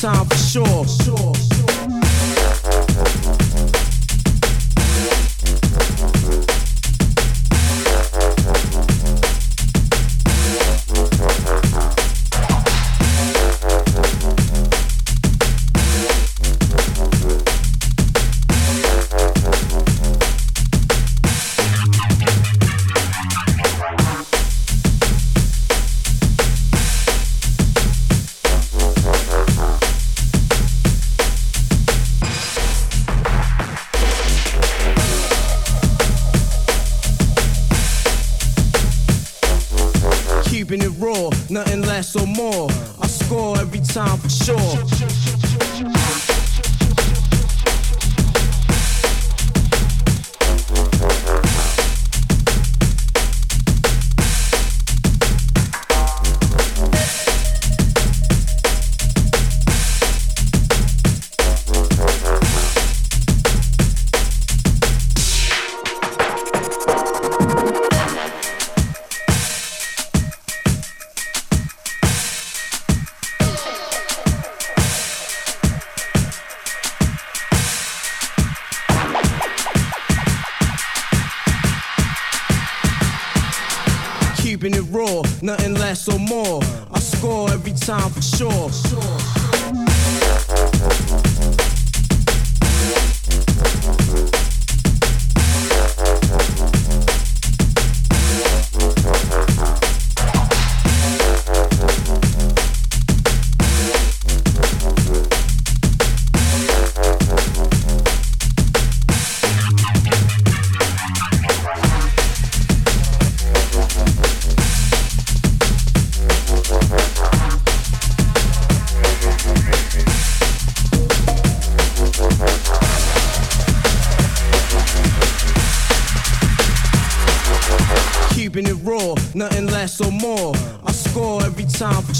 time for sure. sure, sure. nothing less or more. I score every time for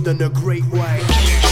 than the great white.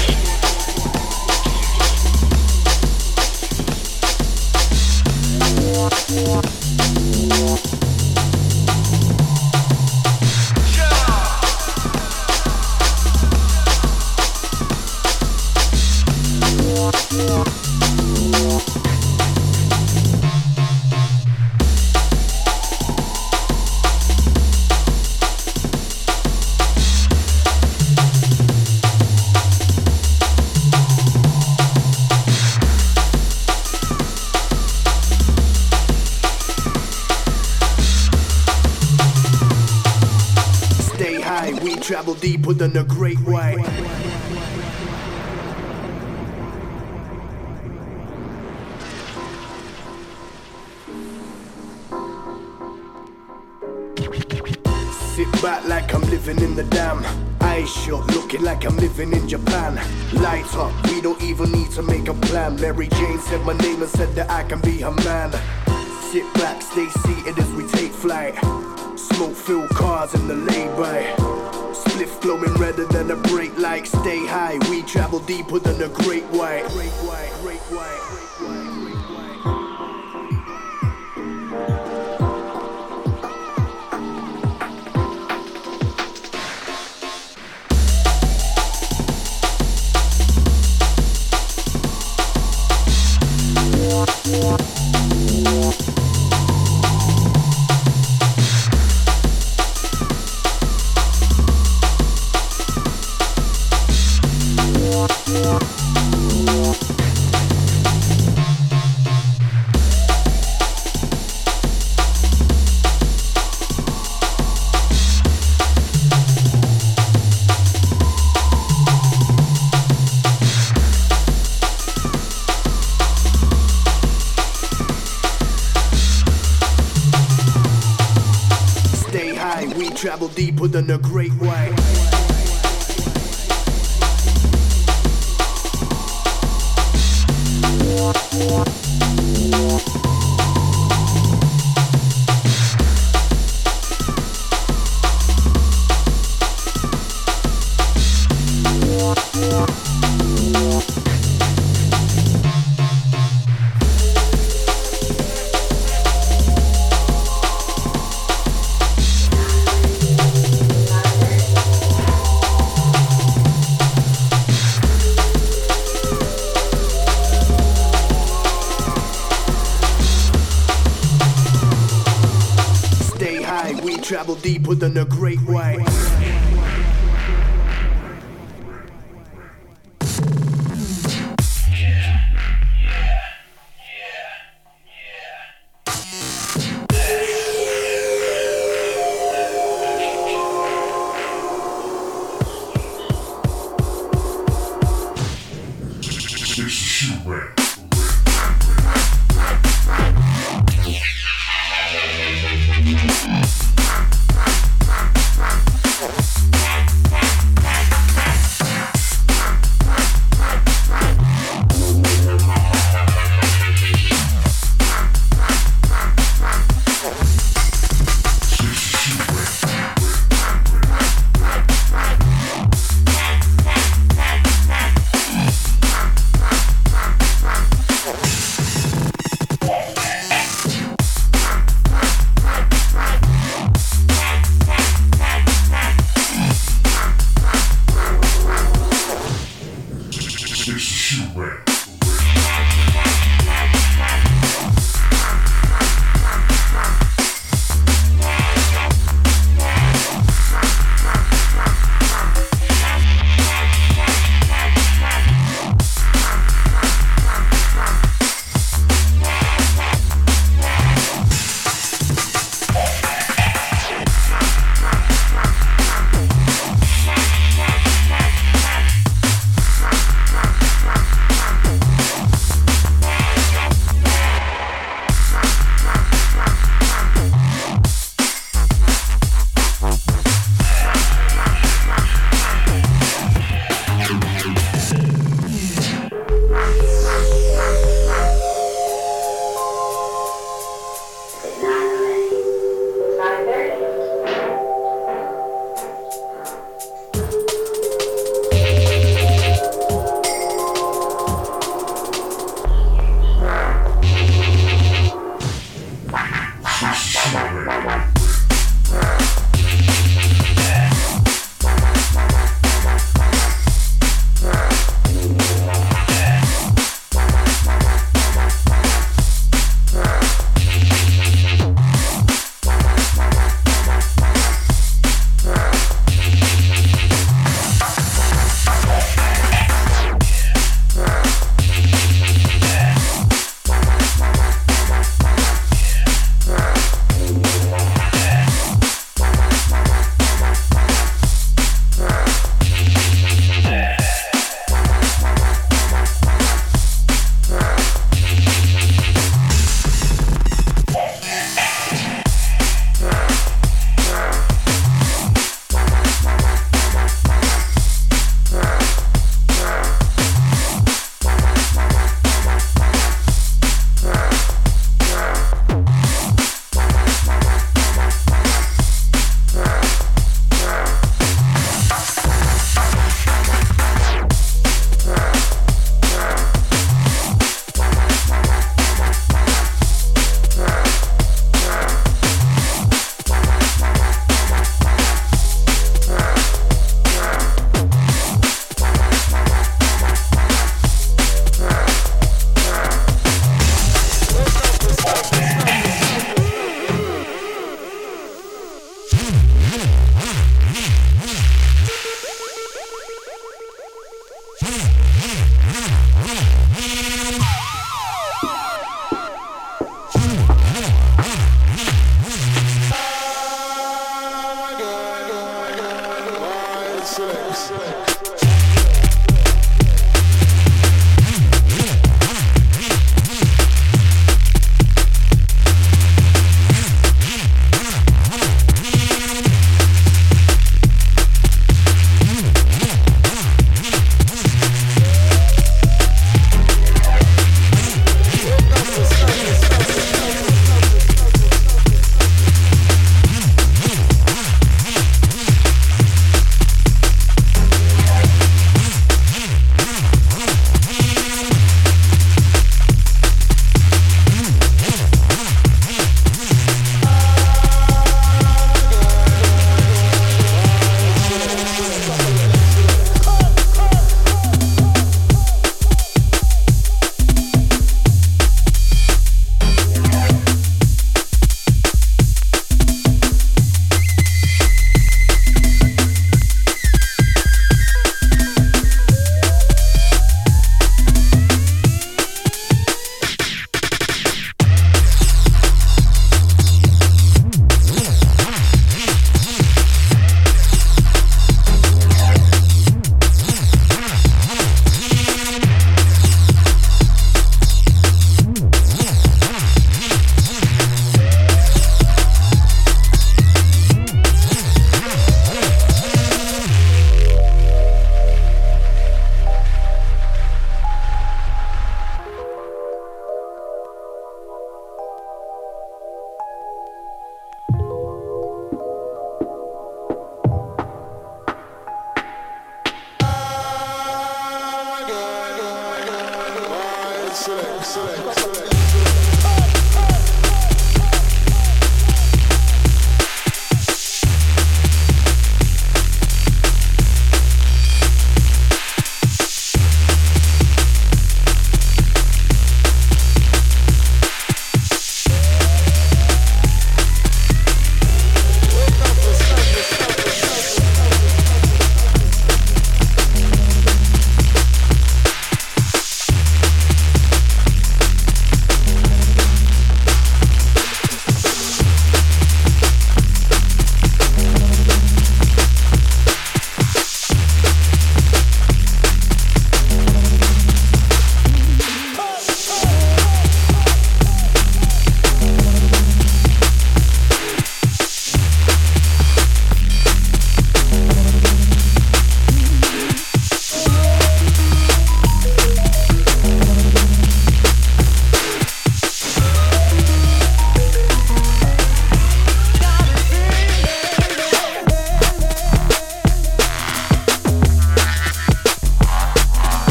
Than a great white.